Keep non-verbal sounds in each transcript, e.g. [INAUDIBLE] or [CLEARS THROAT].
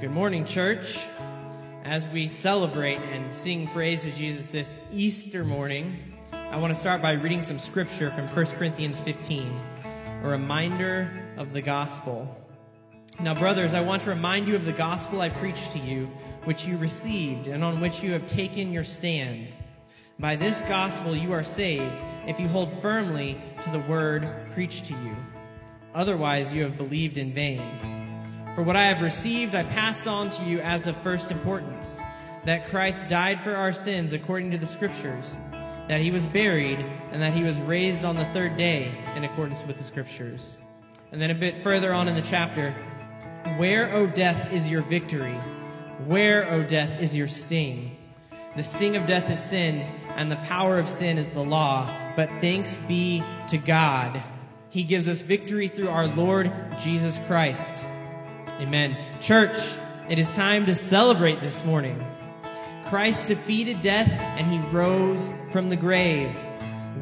Good morning, church. As we celebrate and sing praise to Jesus this Easter morning, I want to start by reading some scripture from 1 Corinthians 15, a reminder of the gospel. Now, brothers, I want to remind you of the gospel I preached to you, which you received and on which you have taken your stand. By this gospel you are saved if you hold firmly to the word preached to you. Otherwise, you have believed in vain. For what I have received, I passed on to you as of first importance that Christ died for our sins according to the Scriptures, that he was buried, and that he was raised on the third day in accordance with the Scriptures. And then a bit further on in the chapter, Where, O death, is your victory? Where, O death, is your sting? The sting of death is sin, and the power of sin is the law. But thanks be to God. He gives us victory through our Lord Jesus Christ. Amen. Church, it is time to celebrate this morning. Christ defeated death and he rose from the grave.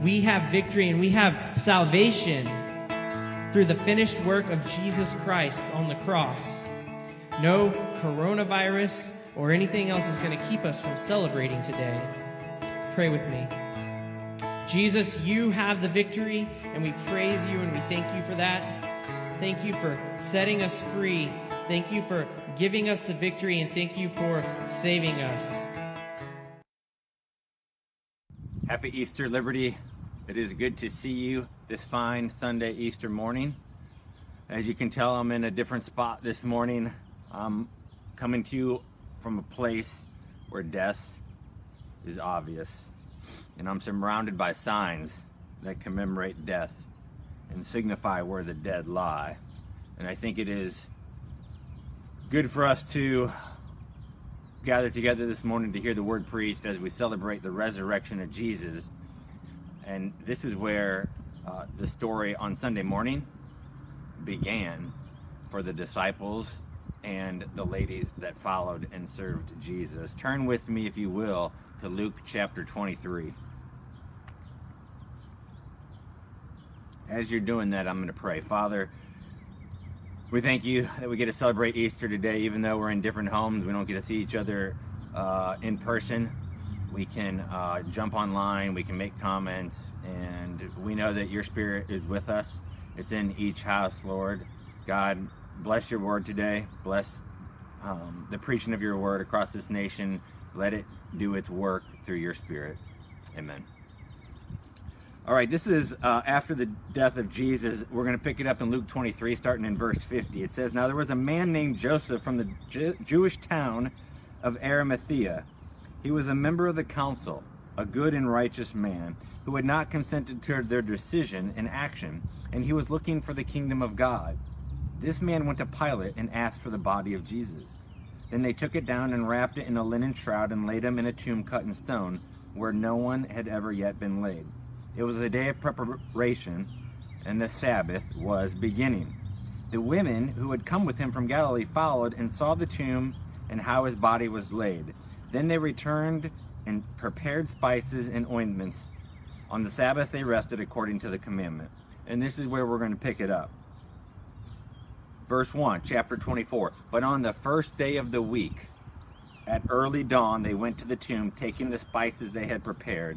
We have victory and we have salvation through the finished work of Jesus Christ on the cross. No coronavirus or anything else is going to keep us from celebrating today. Pray with me. Jesus, you have the victory, and we praise you and we thank you for that. Thank you for setting us free. Thank you for giving us the victory, and thank you for saving us. Happy Easter, Liberty. It is good to see you this fine Sunday Easter morning. As you can tell, I'm in a different spot this morning. I'm coming to you from a place where death is obvious, and I'm surrounded by signs that commemorate death and signify where the dead lie. And I think it is good for us to gather together this morning to hear the word preached as we celebrate the resurrection of Jesus. And this is where uh, the story on Sunday morning began for the disciples and the ladies that followed and served Jesus. Turn with me, if you will, to Luke chapter 23. As you're doing that, I'm going to pray. Father, we thank you that we get to celebrate Easter today, even though we're in different homes. We don't get to see each other uh, in person. We can uh, jump online, we can make comments, and we know that your spirit is with us. It's in each house, Lord. God, bless your word today. Bless um, the preaching of your word across this nation. Let it do its work through your spirit. Amen. All right, this is uh, after the death of Jesus. We're going to pick it up in Luke 23, starting in verse 50. It says, Now there was a man named Joseph from the Ju- Jewish town of Arimathea. He was a member of the council, a good and righteous man, who had not consented to their decision and action, and he was looking for the kingdom of God. This man went to Pilate and asked for the body of Jesus. Then they took it down and wrapped it in a linen shroud and laid him in a tomb cut in stone, where no one had ever yet been laid. It was a day of preparation, and the Sabbath was beginning. The women who had come with him from Galilee followed and saw the tomb and how his body was laid. Then they returned and prepared spices and ointments. On the Sabbath they rested according to the commandment. And this is where we're going to pick it up. Verse 1, chapter 24. But on the first day of the week, at early dawn, they went to the tomb, taking the spices they had prepared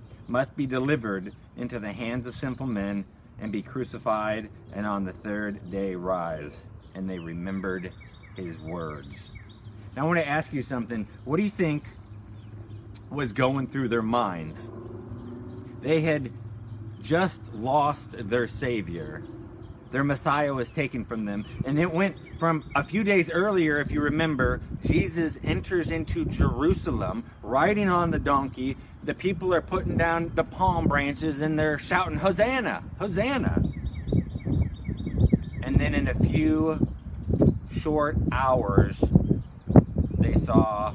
must be delivered into the hands of sinful men and be crucified and on the third day rise. And they remembered his words. Now I want to ask you something. What do you think was going through their minds? They had just lost their Savior. Their Messiah was taken from them. And it went from a few days earlier, if you remember, Jesus enters into Jerusalem riding on the donkey the people are putting down the palm branches and they're shouting, Hosanna, Hosanna. And then in a few short hours, they saw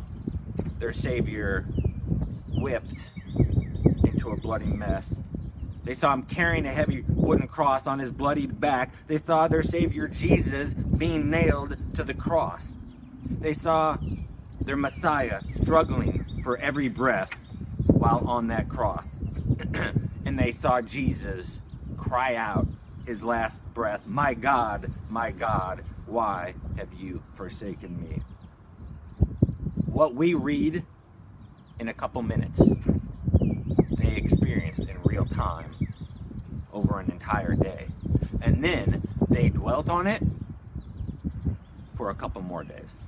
their Savior whipped into a bloody mess. They saw him carrying a heavy wooden cross on his bloodied back. They saw their Savior Jesus being nailed to the cross. They saw their Messiah struggling for every breath while on that cross. [CLEARS THROAT] and they saw Jesus cry out his last breath, My God, my God, why have you forsaken me? What we read in a couple minutes, they experienced in real time over an entire day. And then they dwelt on it for a couple more days.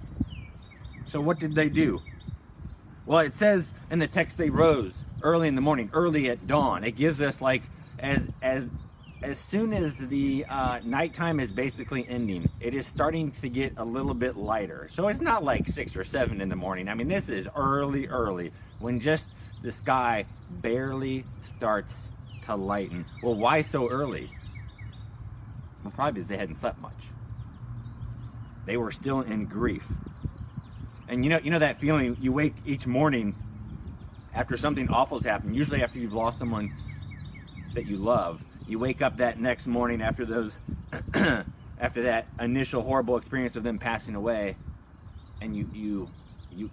So, what did they do? Well, it says in the text they rose early in the morning, early at dawn. It gives us like as as as soon as the uh, nighttime is basically ending, it is starting to get a little bit lighter. So it's not like six or seven in the morning. I mean, this is early, early when just the sky barely starts to lighten. Well, why so early? Well, probably because they hadn't slept much. They were still in grief. And you know, you know that feeling you wake each morning after something awful's happened, usually after you've lost someone that you love. You wake up that next morning after those [CLEARS THROAT] after that initial horrible experience of them passing away and you you you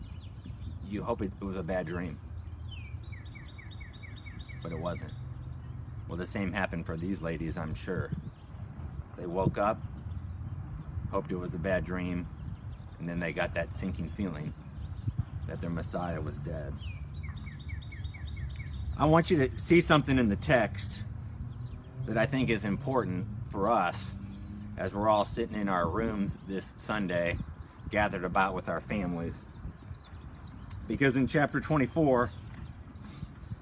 you hope it was a bad dream. But it wasn't. Well, the same happened for these ladies, I'm sure. They woke up, hoped it was a bad dream, and then they got that sinking feeling that their Messiah was dead. I want you to see something in the text that I think is important for us as we're all sitting in our rooms this Sunday, gathered about with our families. Because in chapter 24,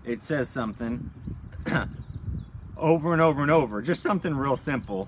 it says something [CLEARS THROAT] over and over and over, just something real simple.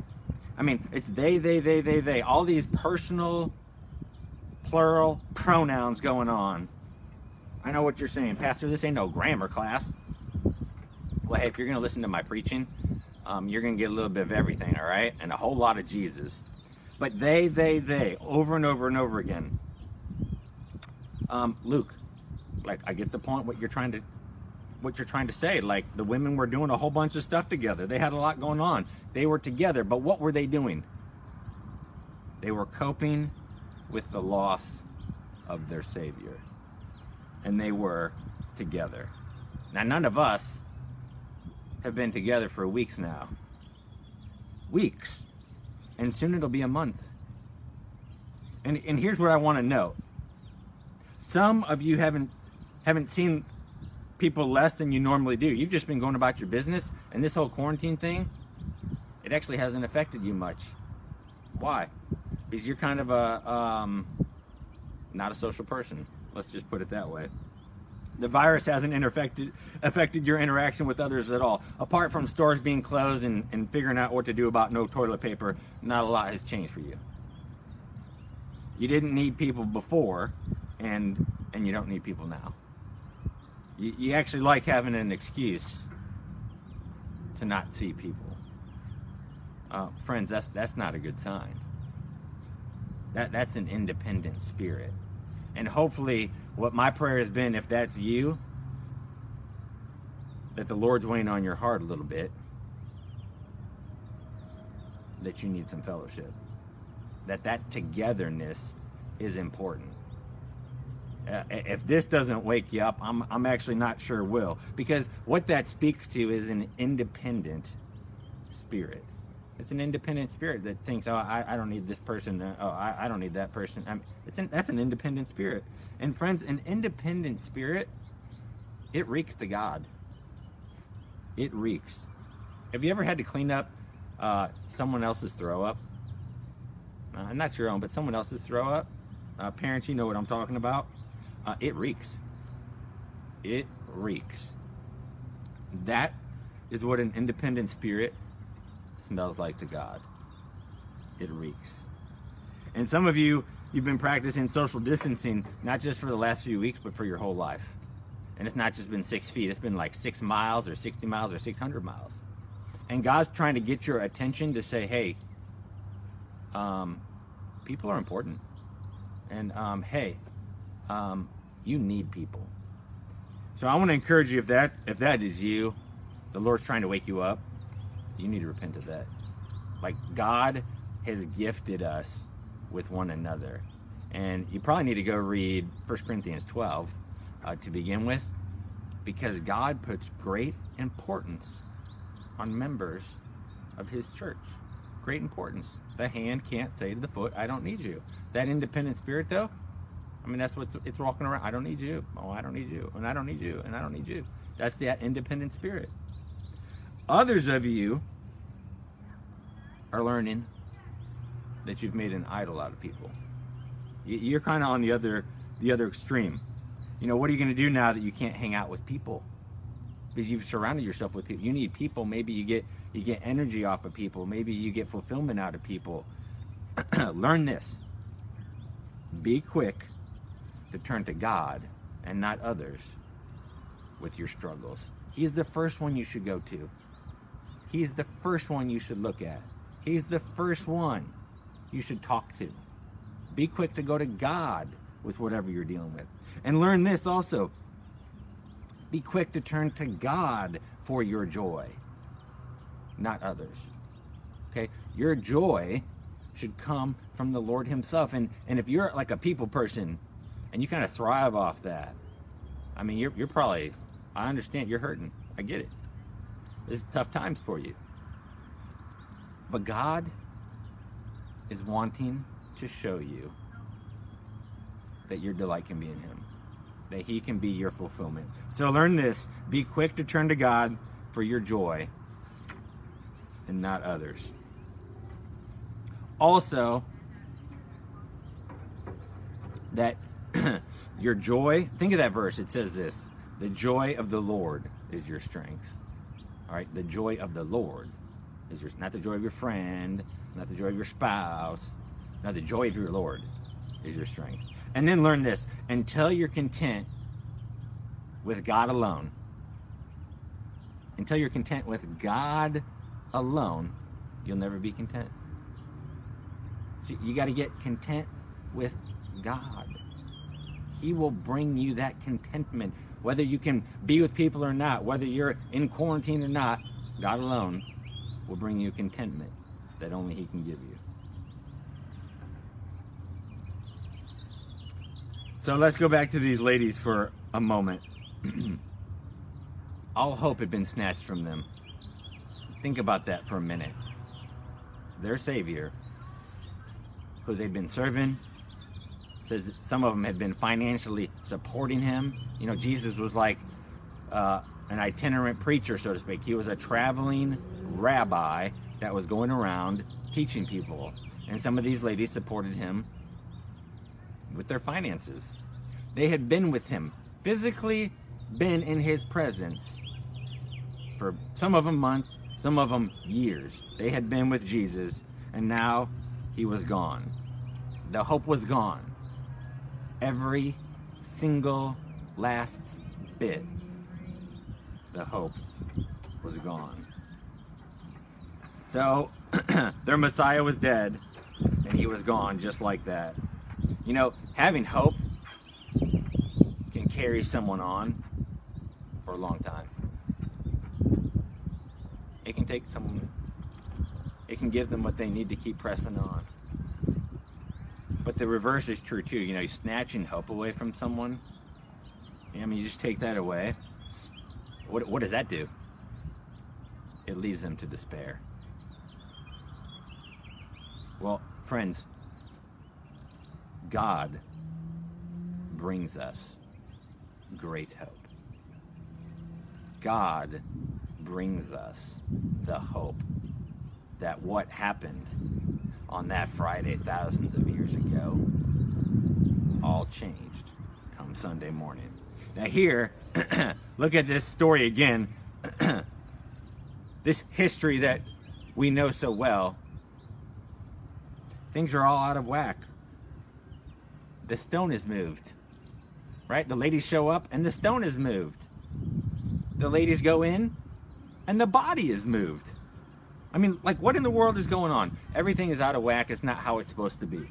I mean, it's they, they, they, they, they. All these personal, plural pronouns going on. I know what you're saying, Pastor. This ain't no grammar class. Well, hey, if you're going to listen to my preaching, um, you're going to get a little bit of everything, all right? And a whole lot of Jesus. But they, they, they, over and over and over again. Um, Luke, like, I get the point what you're trying to what you're trying to say. Like the women were doing a whole bunch of stuff together. They had a lot going on. They were together, but what were they doing? They were coping with the loss of their Savior. And they were together. Now, none of us have been together for weeks now. Weeks. And soon it'll be a month. And, and here's what I want to note. Some of you haven't haven't seen people less than you normally do. You've just been going about your business, and this whole quarantine thing, it actually hasn't affected you much. Why? Because you're kind of a um, not a social person. Let's just put it that way. The virus hasn't affected affected your interaction with others at all. Apart from stores being closed and, and figuring out what to do about no toilet paper, not a lot has changed for you. You didn't need people before, and and you don't need people now. You, you actually like having an excuse to not see people. Uh, friends, that's that's not a good sign. That that's an independent spirit, and hopefully, what my prayer has been, if that's you, that the Lord's weighing on your heart a little bit, that you need some fellowship, that that togetherness is important. Uh, if this doesn't wake you up, I'm, I'm actually not sure will. Because what that speaks to is an independent spirit. It's an independent spirit that thinks, oh, I, I don't need this person. oh, I, I don't need that person. I it's an, that's an independent spirit. And friends, an independent spirit, it reeks to God. It reeks. Have you ever had to clean up uh, someone else's throw up? Uh, not your own, but someone else's throw up, uh, parents, you know what I'm talking about. Uh, it reeks. It reeks. That is what an independent spirit smells like to God. It reeks. And some of you, you've been practicing social distancing, not just for the last few weeks, but for your whole life. And it's not just been six feet, it's been like six miles or 60 miles or 600 miles. And God's trying to get your attention to say, hey, um, people are important. And um, hey, um, you need people. So I want to encourage you if that if that is you, the Lord's trying to wake you up, you need to repent of that. Like God has gifted us with one another. And you probably need to go read 1 Corinthians 12 uh, to begin with, because God puts great importance on members of His church. Great importance. The hand can't say to the foot, I don't need you. That independent spirit, though, I mean, that's what it's walking around. I don't need you. Oh, I don't need you. And I don't need you. And I don't need you. That's that independent spirit. Others of you are learning that you've made an idol out of people. You're kind of on the other the other extreme. You know, what are you going to do now that you can't hang out with people? Because you've surrounded yourself with people. You need people. Maybe you get you get energy off of people. Maybe you get fulfillment out of people. [CLEARS THROAT] Learn this. Be quick to turn to God and not others with your struggles. He's the first one you should go to. He's the first one you should look at. He's the first one you should talk to. Be quick to go to God with whatever you're dealing with. And learn this also. Be quick to turn to God for your joy, not others. Okay? Your joy should come from the Lord Himself. And, and if you're like a people person and you kind of thrive off that, I mean, you're, you're probably, I understand you're hurting. I get it. This is tough times for you. But God is wanting to show you that your delight can be in Him, that He can be your fulfillment. So learn this be quick to turn to God for your joy and not others. Also, that your joy, think of that verse. It says this the joy of the Lord is your strength. All right, the joy of the Lord is your, not the joy of your friend, not the joy of your spouse, not the joy of your Lord is your strength. And then learn this until you're content with God alone, until you're content with God alone, you'll never be content. So you got to get content with God. He will bring you that contentment. Whether you can be with people or not, whether you're in quarantine or not, God alone will bring you contentment that only He can give you. So let's go back to these ladies for a moment. [CLEARS THROAT] All hope had been snatched from them. Think about that for a minute. Their Savior, who they'd been serving, says some of them had been financially supporting him. You know, Jesus was like uh, an itinerant preacher, so to speak. He was a traveling rabbi that was going around teaching people. And some of these ladies supported him with their finances. They had been with him, physically been in his presence for some of them months, some of them years. They had been with Jesus, and now he was gone. The hope was gone. Every single last bit, the hope was gone. So [CLEARS THROAT] their Messiah was dead and he was gone just like that. You know, having hope can carry someone on for a long time. It can take someone, it can give them what they need to keep pressing on. But the reverse is true too. You know, you're snatching hope away from someone. I mean, you just take that away. What, what does that do? It leads them to despair. Well, friends, God brings us great hope. God brings us the hope that what happened on that Friday thousands of years ago. All changed come Sunday morning. Now, here, [CLEARS THROAT] look at this story again. [CLEARS THROAT] this history that we know so well. Things are all out of whack. The stone is moved, right? The ladies show up and the stone is moved. The ladies go in and the body is moved. I mean, like, what in the world is going on? Everything is out of whack. It's not how it's supposed to be.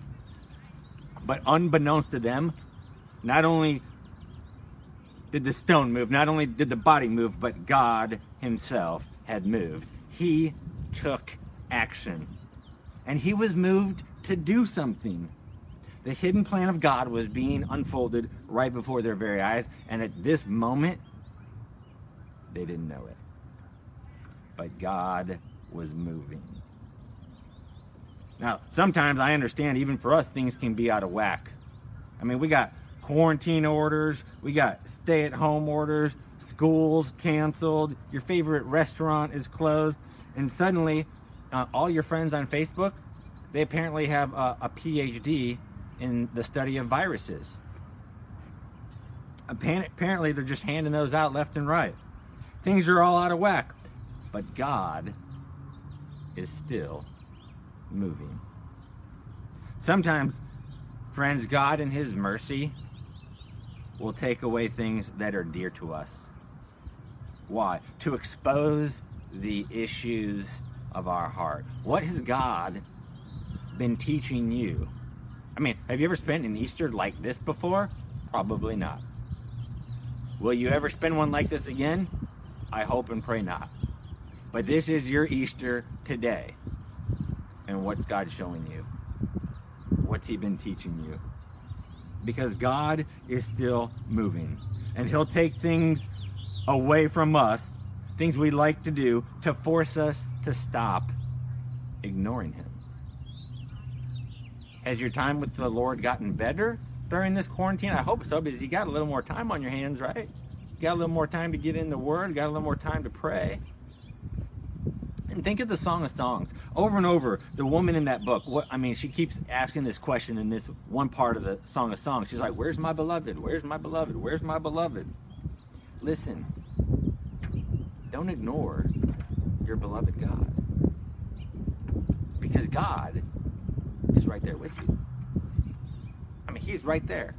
But unbeknownst to them, not only did the stone move, not only did the body move, but God Himself had moved. He took action. And He was moved to do something. The hidden plan of God was being unfolded right before their very eyes. And at this moment, they didn't know it. But God was moving. Now, sometimes I understand, even for us, things can be out of whack. I mean, we got quarantine orders, we got stay at home orders, schools canceled, your favorite restaurant is closed, and suddenly uh, all your friends on Facebook, they apparently have a, a PhD in the study of viruses. Apparently, they're just handing those out left and right. Things are all out of whack. But God is still moving. Sometimes, friends, God in His mercy will take away things that are dear to us. Why? To expose the issues of our heart. What has God been teaching you? I mean, have you ever spent an Easter like this before? Probably not. Will you ever spend one like this again? I hope and pray not. But this is your Easter today. And what's God showing you? What's He been teaching you? Because God is still moving. And He'll take things away from us, things we like to do, to force us to stop ignoring Him. Has your time with the Lord gotten better during this quarantine? I hope so, because you got a little more time on your hands, right? You got a little more time to get in the Word, got a little more time to pray. And think of the Song of Songs. Over and over, the woman in that book, what I mean, she keeps asking this question in this one part of the Song of Songs. She's like, Where's my beloved? Where's my beloved? Where's my beloved? Listen, don't ignore your beloved God. Because God is right there with you. I mean, He's right there.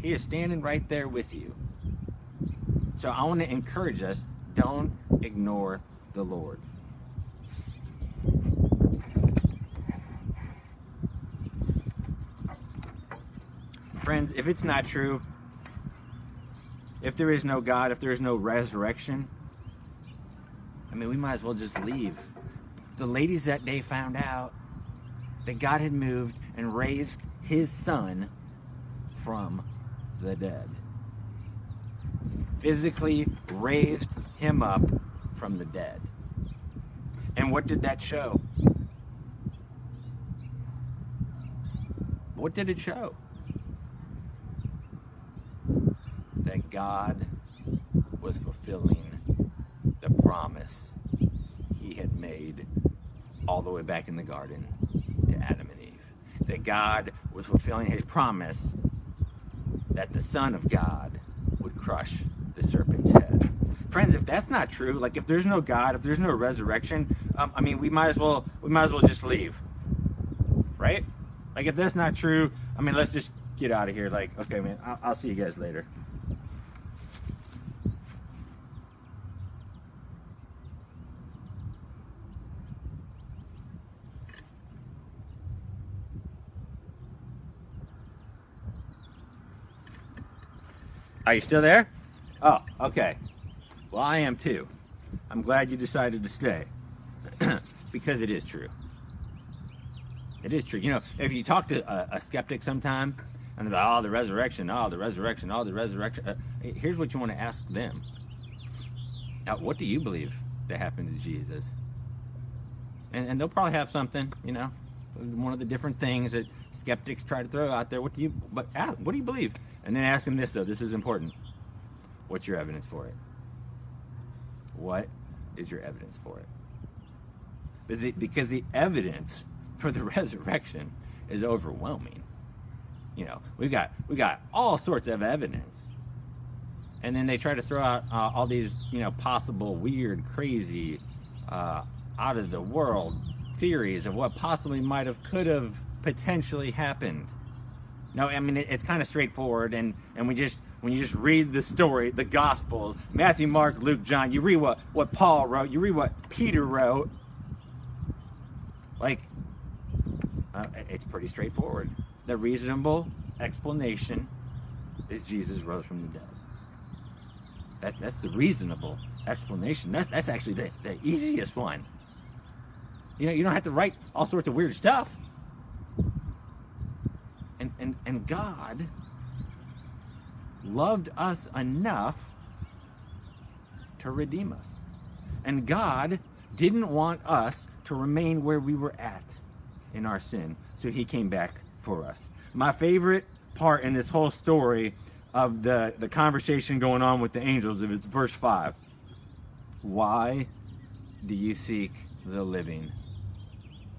He is standing right there with you. So I want to encourage us don't ignore the Lord. Friends, if it's not true, if there is no God, if there is no resurrection, I mean, we might as well just leave. The ladies that day found out that God had moved and raised his son from the dead. Physically raised him up from the dead. And what did that show? What did it show? That God was fulfilling the promise he had made all the way back in the garden to Adam and Eve. That God was fulfilling his promise that the Son of God would crush the serpent's head. Friends, if that's not true, like if there's no God, if there's no resurrection, um, I mean, we might as well we might as well just leave, right? Like if that's not true, I mean, let's just get out of here. Like, okay, man, I'll, I'll see you guys later. Are you still there? Oh, okay. Well, I am too. I'm glad you decided to stay [CLEARS THROAT] because it is true. It is true. You know, if you talk to a, a skeptic sometime and they're like, oh, the resurrection, oh, the resurrection, oh, the resurrection, uh, here's what you want to ask them. Now, what do you believe that happened to Jesus? And, and they'll probably have something, you know, one of the different things that skeptics try to throw out there. What do you, but what do you believe? And then ask them this, though. This is important. What's your evidence for it? What is your evidence for it? Because the evidence for the [LAUGHS] resurrection is overwhelming. You know, we got we got all sorts of evidence, and then they try to throw out uh, all these you know possible weird, crazy, uh, out of the world theories of what possibly might have could have potentially happened. No, I mean it, it's kind of straightforward, and and we just when you just read the story, the Gospels, Matthew, Mark, Luke, John, you read what what Paul wrote, you read what Peter wrote. Like, uh, it's pretty straightforward. The reasonable explanation is Jesus rose from the dead. That, that's the reasonable explanation. That, that's actually the, the easiest one. You know, you don't have to write all sorts of weird stuff. And, and, and God loved us enough to redeem us. And God didn't want us to remain where we were at in our sin, so he came back for us. My favorite part in this whole story of the, the conversation going on with the angels is verse 5. Why do you seek the living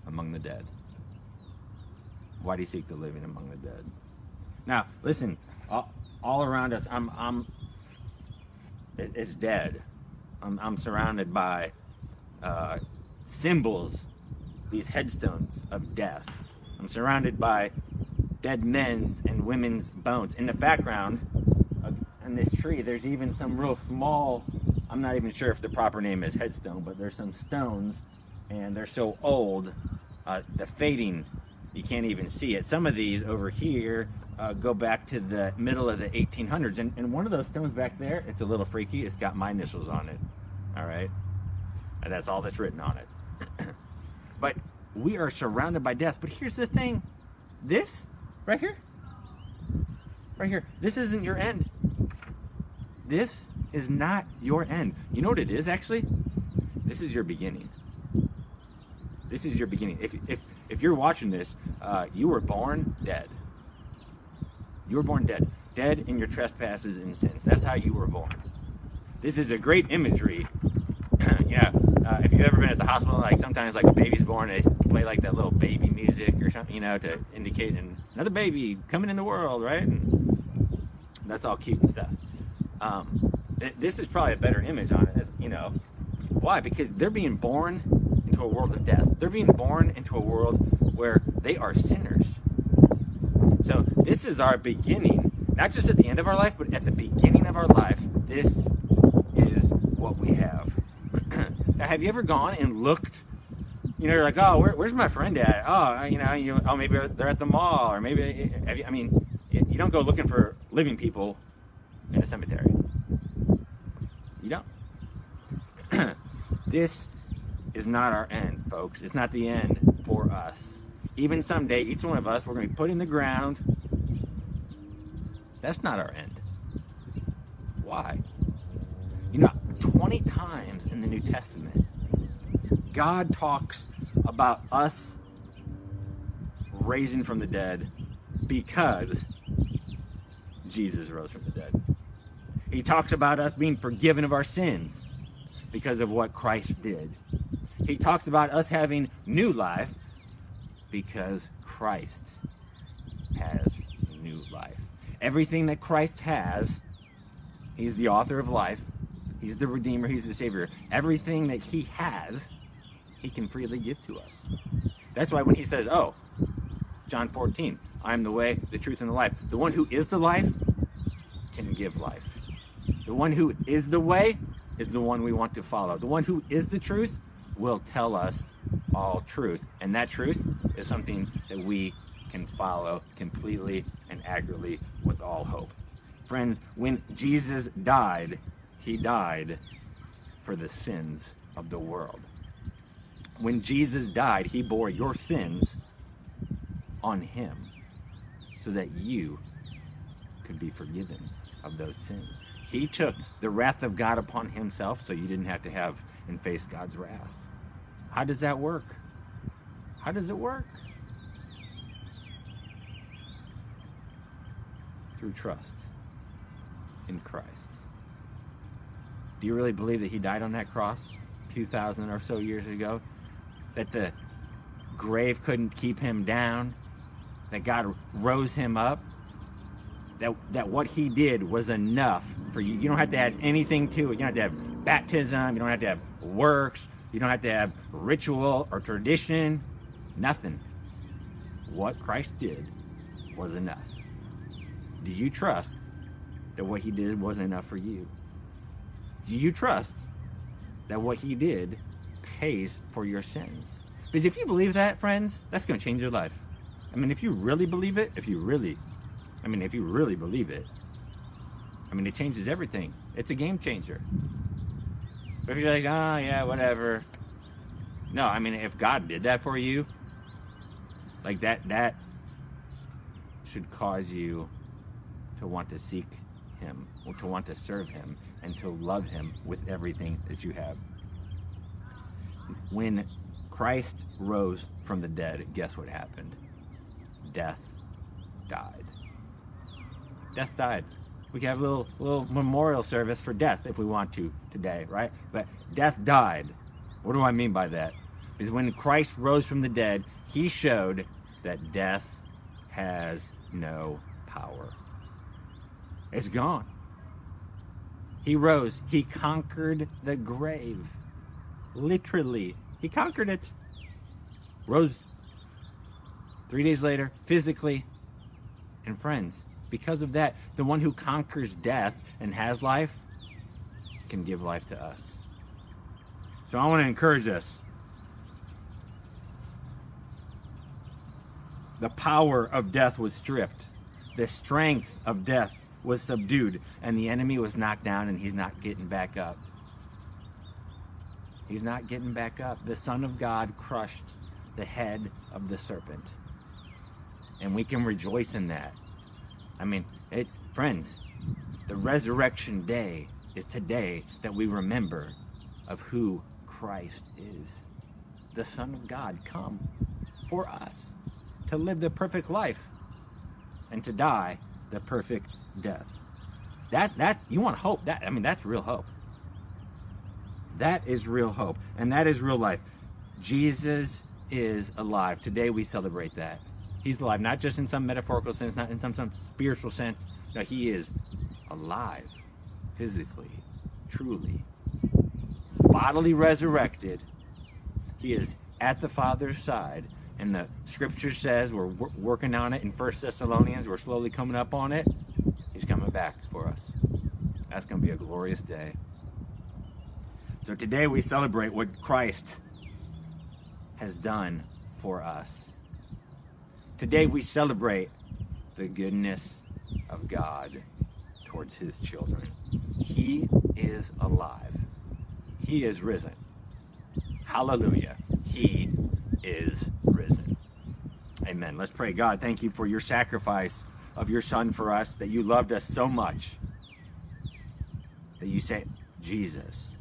among the dead? Why do you seek the living among the dead? Now, listen, all, all around us, I'm, I'm, it, it's dead. I'm, I'm surrounded by uh, symbols, these headstones of death. I'm surrounded by dead men's and women's bones. In the background, uh, in this tree, there's even some real small, I'm not even sure if the proper name is headstone, but there's some stones, and they're so old, uh, the fading, you can't even see it. Some of these over here uh, go back to the middle of the 1800s, and, and one of those stones back there, it's a little freaky, it's got my initials on it, all right? And that's all that's written on it. [CLEARS THROAT] but we are surrounded by death. But here's the thing this right here, right here, this isn't your end. This is not your end. You know what it is actually? This is your beginning. This is your beginning. If, if, if you're watching this, uh, you were born dead. You were born dead. Dead in your trespasses and sins. That's how you were born. This is a great imagery. [CLEARS THROAT] yeah, uh, if you've ever been at the hospital, like sometimes like a baby's born, they play like that little baby music or something, you know, to indicate an, another baby coming in the world, right? And that's all cute and stuff. Um, th- this is probably a better image on it, you know. Why? Because they're being born into a world of death. They're being born into a world where they are sinners. So this is our beginning, not just at the end of our life, but at the beginning of our life. This is what we have. [CLEARS THROAT] now, have you ever gone and looked? You know, you're like, oh, where, where's my friend at? Oh, you know, you, oh, maybe they're at the mall, or maybe, you, I mean, you don't go looking for living people in a cemetery. You don't. [CLEARS THROAT] this is not our end, folks. It's not the end for us. Even someday, each one of us, we're going to be put in the ground. That's not our end. Why? You know, 20 times in the New Testament, God talks about us raising from the dead because Jesus rose from the dead. He talks about us being forgiven of our sins because of what Christ did. He talks about us having new life because Christ has new life. Everything that Christ has, He's the author of life, He's the Redeemer, He's the Savior. Everything that He has, He can freely give to us. That's why when He says, Oh, John 14, I am the way, the truth, and the life, the one who is the life can give life. The one who is the way is the one we want to follow. The one who is the truth will tell us all truth. And that truth is something that we can follow completely and accurately with all hope. Friends, when Jesus died, he died for the sins of the world. When Jesus died, he bore your sins on him so that you could be forgiven of those sins. He took the wrath of God upon himself so you didn't have to have and face God's wrath. How does that work? How does it work? Through trust in Christ. Do you really believe that he died on that cross 2,000 or so years ago? That the grave couldn't keep him down, that God rose him up, that, that what he did was enough for you. You don't have to add anything to it. You don't have to have baptism, you don't have to have works, you don't have to have ritual or tradition, nothing. What Christ did was enough. Do you trust that what he did was enough for you? Do you trust that what he did pays for your sins? Because if you believe that, friends, that's going to change your life. I mean, if you really believe it, if you really, I mean, if you really believe it, I mean, it changes everything. It's a game changer. But if you're like, oh, yeah, whatever. No, I mean, if God did that for you, like that, that should cause you to want to seek Him, or to want to serve Him, and to love Him with everything that you have. When Christ rose from the dead, guess what happened? Death died. Death died. We can have a little, little memorial service for death if we want to today, right? But death died. What do I mean by that? Is when Christ rose from the dead, he showed that death has no power. It's gone. He rose. He conquered the grave. Literally, he conquered it. Rose three days later, physically. And friends, because of that, the one who conquers death and has life can give life to us. So I want to encourage us. The power of death was stripped. The strength of death was subdued. And the enemy was knocked down and he's not getting back up. He's not getting back up. The Son of God crushed the head of the serpent. And we can rejoice in that. I mean, it, friends, the resurrection day is today that we remember of who Christ is. The Son of God come for us to live the perfect life and to die the perfect death. That that you want hope. That I mean that's real hope. That is real hope. And that is real life. Jesus is alive. Today we celebrate that. He's alive, not just in some metaphorical sense, not in some, some spiritual sense. No, he is alive, physically, truly, bodily resurrected. He is at the Father's side. And the scripture says we're working on it in First Thessalonians. We're slowly coming up on it. He's coming back for us. That's going to be a glorious day. So today we celebrate what Christ has done for us. Today we celebrate the goodness of God towards his children. He is alive. He is risen. Hallelujah. He is risen. Amen. Let's pray. God, thank you for your sacrifice of your son for us, that you loved us so much that you sent Jesus.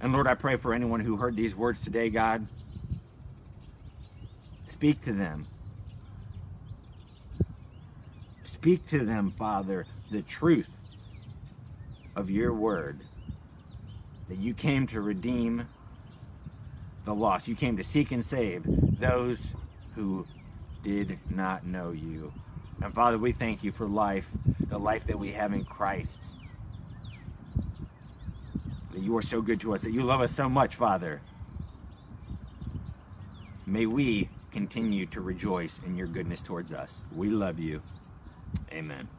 And Lord, I pray for anyone who heard these words today, God. Speak to them. Speak to them, Father, the truth of your word. That you came to redeem the lost. You came to seek and save those who did not know you. And Father, we thank you for life, the life that we have in Christ. That you are so good to us, that you love us so much, Father. May we continue to rejoice in your goodness towards us. We love you. Amen.